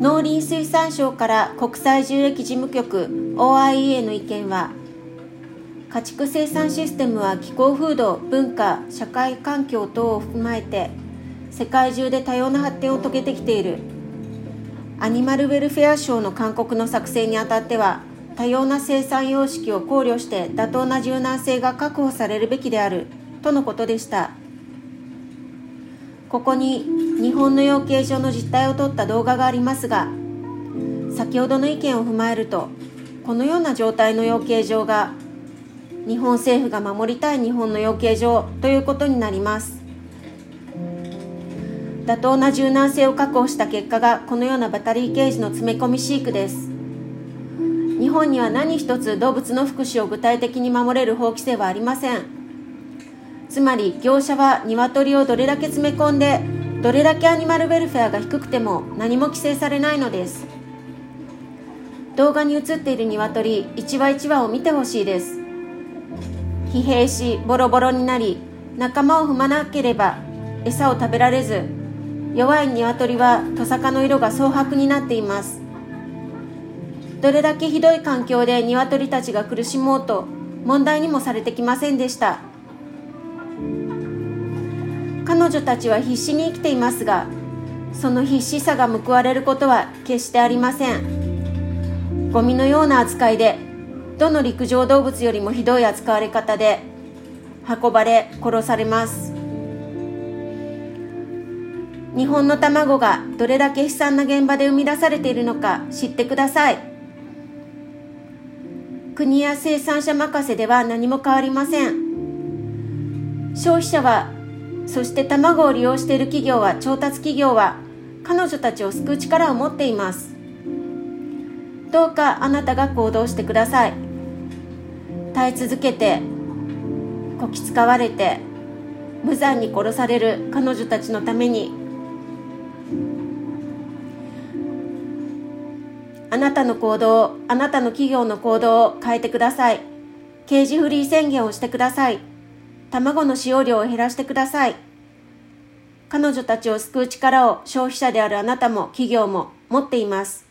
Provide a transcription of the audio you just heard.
農林水産省から国際獣疫事務局 OIEA の意見は家畜生産システムは気候風土文化社会環境等を踏まえて世界中で多様な発展を遂げてきている。アニマルウェルフェア省の勧告の作成にあたっては多様な生産様式を考慮して妥当な柔軟性が確保されるべきであるとのことでした。ここに日本の養鶏場の実態を取った動画がありますが先ほどの意見を踏まえるとこのような状態の養鶏場が日本政府が守りたい日本の養鶏場ということになります。妥当な柔軟性を確保した結果がこのようなバタリーケージの詰め込み飼育です。日本には何一つ動物の福祉を具体的に守れる法規制はありません。つまり業者は鶏をどれだけ詰め込んでどれだけアニマルウェルフェアが低くても何も規制されないのです。動画に映っている鶏一羽一羽を見てほしいです。疲弊しボロボロになり仲間を踏まなければ餌を食べられず弱い鶏はトサカの色が蒼白になっています。どれだけひどい環境で鶏たちが苦しもうと問題にもされてきませんでした。彼女たちは必死に生きていますがその必死さが報われることは決してありません。ゴミのような扱いでどの陸上動物よりもひどい扱われ方で運ばれ殺されます。日本の卵がどれだけ悲惨な現場で生み出されているのか知ってください。国や生産者任せでは何も変わりません。消費者はそして卵を利用している企業は調達企業は彼女たちを救う力を持っています。どうかあなたが行動してください。耐え続けてこき使われて無残に殺される彼女たちのために。あなたの行動あなたの企業の行動を変えてください。ケージフリー宣言をしてください。卵の使用量を減らしてください。彼女たちを救う力を消費者であるあなたも企業も持っています。